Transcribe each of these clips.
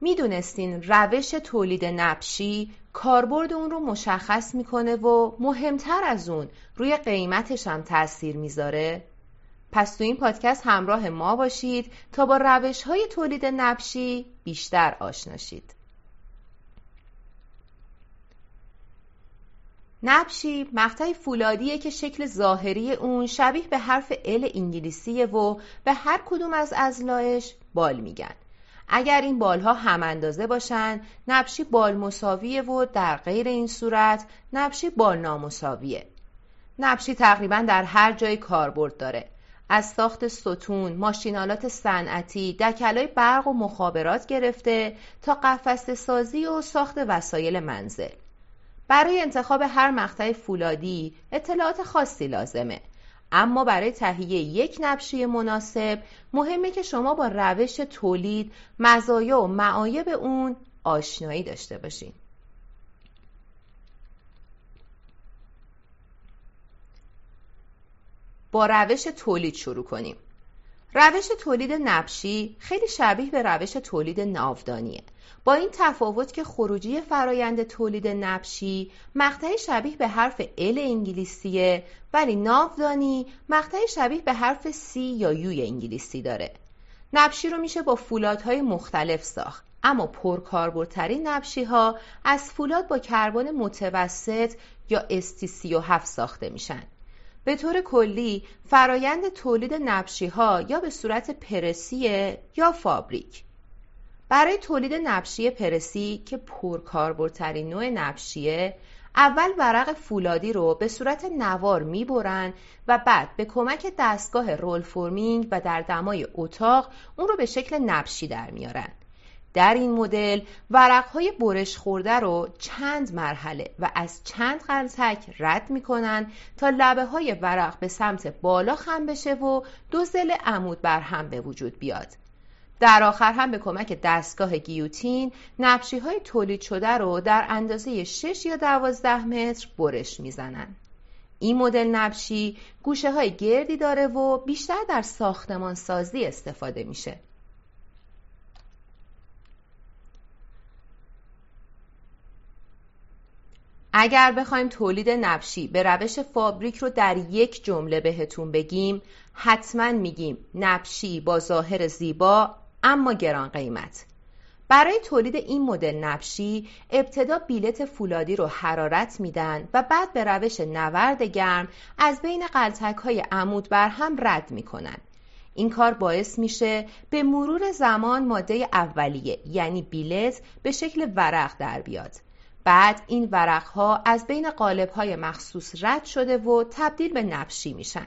می‌دونستین روش تولید نبشی کاربرد اون رو مشخص می‌کنه و مهمتر از اون روی قیمتش هم تاثیر می‌ذاره؟ پس تو این پادکست همراه ما باشید تا با روش های تولید نبشی بیشتر آشناشید. نبشی مقطع فولادیه که شکل ظاهری اون شبیه به حرف ال انگلیسیه و به هر کدوم از ازلایش بال میگن. اگر این بالها هم اندازه باشن نبشی بال مساویه و در غیر این صورت نبشی بال نامساویه. نبشی تقریبا در هر جای کاربرد داره. از ساخت ستون، ماشینالات صنعتی، دکلای برق و مخابرات گرفته تا قفسه سازی و ساخت وسایل منزل. برای انتخاب هر مقطع فولادی اطلاعات خاصی لازمه اما برای تهیه یک نبشی مناسب مهمه که شما با روش تولید مزایا و معایب اون آشنایی داشته باشین. با روش تولید شروع کنیم. روش تولید نبشی خیلی شبیه به روش تولید ناودانیه. با این تفاوت که خروجی فرایند تولید نبشی مقطع شبیه به حرف ال انگلیسیه ولی ناودانی مقطع شبیه به حرف سی یا یوی انگلیسی داره. نبشی رو میشه با فولادهای مختلف ساخت. اما پرکاربردترین نبشی ها از فولاد با کربن متوسط یا ST37 ساخته میشن. به طور کلی فرایند تولید نبشی ها یا به صورت پرسیه یا فابریک. برای تولید نبشی پرسی که پرکاربردترین نوع نبشیه اول ورق فولادی رو به صورت نوار می‌برن و بعد به کمک دستگاه رول فرمینگ و در دمای اتاق اون رو به شکل نبشی در میارن. در این مدل ورقهای برش خورده رو چند مرحله و از چند قلتک رد می‌کنن تا لبه های ورق به سمت بالا خم بشه و دو زل عمود بر هم به وجود بیاد در آخر هم به کمک دستگاه گیوتین نبشی های تولید شده رو در اندازه 6 یا 12 متر برش می‌زنن. این مدل نبشی گوشه های گردی داره و بیشتر در ساختمان سازی استفاده میشه. اگر بخوایم تولید نبشی به روش فابریک رو در یک جمله بهتون بگیم حتما میگیم نبشی با ظاهر زیبا اما گران قیمت. برای تولید این مدل نبشی ابتدا بیلت فولادی رو حرارت میدن و بعد به روش نورد گرم از بین قلتک های عمود بر هم رد می‌کنن. این کار باعث میشه به مرور زمان ماده اولیه یعنی بیلت به شکل ورق در بیاد. بعد این ورق ها از بین قالب های مخصوص رد شده و تبدیل به نبشی میشن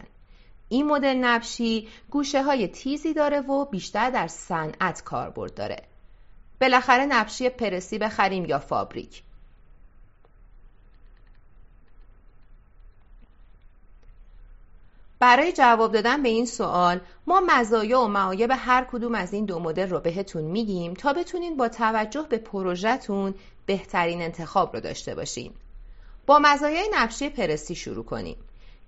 این مدل نبشی گوشه های تیزی داره و بیشتر در صنعت کاربرد داره. بالاخره نبشی پرسی بخریم یا فابریک. برای جواب دادن به این سوال ما مزایا و معایب هر کدوم از این دو مدل رو بهتون میگیم تا بتونین با توجه به پروژهتون بهترین انتخاب رو داشته باشین. با مزایای نبشی پرسی شروع کنیم.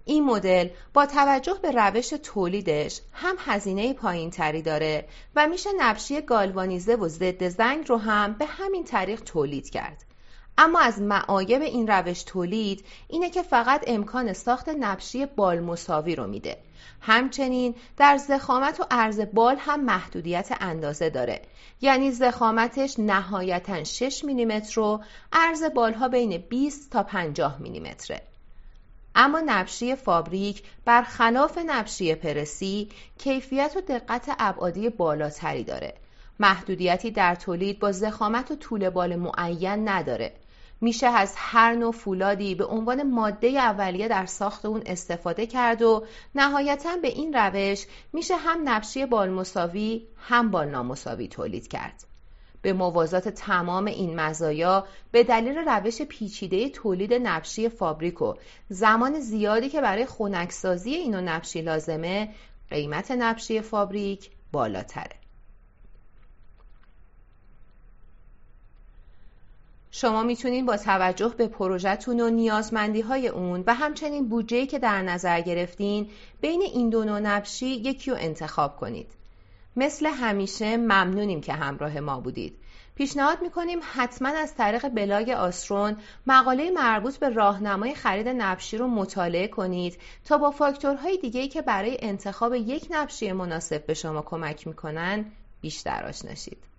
این مدل با توجه به روش تولیدش هم هزینه پایین تری داره و میشه نبشی گالوانیزه و ضد زنگ رو هم به همین طریق تولید کرد. اما از معایب این روش تولید اینه که فقط امکان ساخت نبشی بال مساوی رو میده. همچنین در زخامت و عرض بال هم محدودیت اندازه داره. یعنی زخامتش نهایتا 6 میلیمتر و عرض بالها بین 20 تا 50 میلیمتره. اما نبشی فابریک برخلاف نبشی پرسی کیفیت و دقت ابعادی بالاتری داره محدودیتی در تولید با زخامت و طول بال معین نداره میشه از هر نوع فولادی به عنوان ماده اولیه در ساخت اون استفاده کرد و نهایتا به این روش میشه هم نبشی بال مساوی هم بال نامساوی تولید کرد. به موازات تمام این مزایا به دلیل روش پیچیده تولید نبشی فابریک و زمان زیادی که برای خونکسازی اینو نبشی لازمه قیمت نبشی فابریک بالاتره. شما می‌تونید با توجه به پروژهتون و نیازمندی های اون و همچنین بودجه‌ای که در نظر گرفتین بین این دو نوع نبشی یکی رو انتخاب کنید. مثل همیشه ممنونیم که همراه ما بودید پیشنهاد می‌کنیم حتما از طریق بلاگ آسترون مقاله مربوط به راهنمای خرید نبشی رو مطالعه کنید تا با فاکتورهای دیگه‌ای که برای انتخاب یک نبشی مناسب به شما کمک می‌کنن بیشتر آشنا شید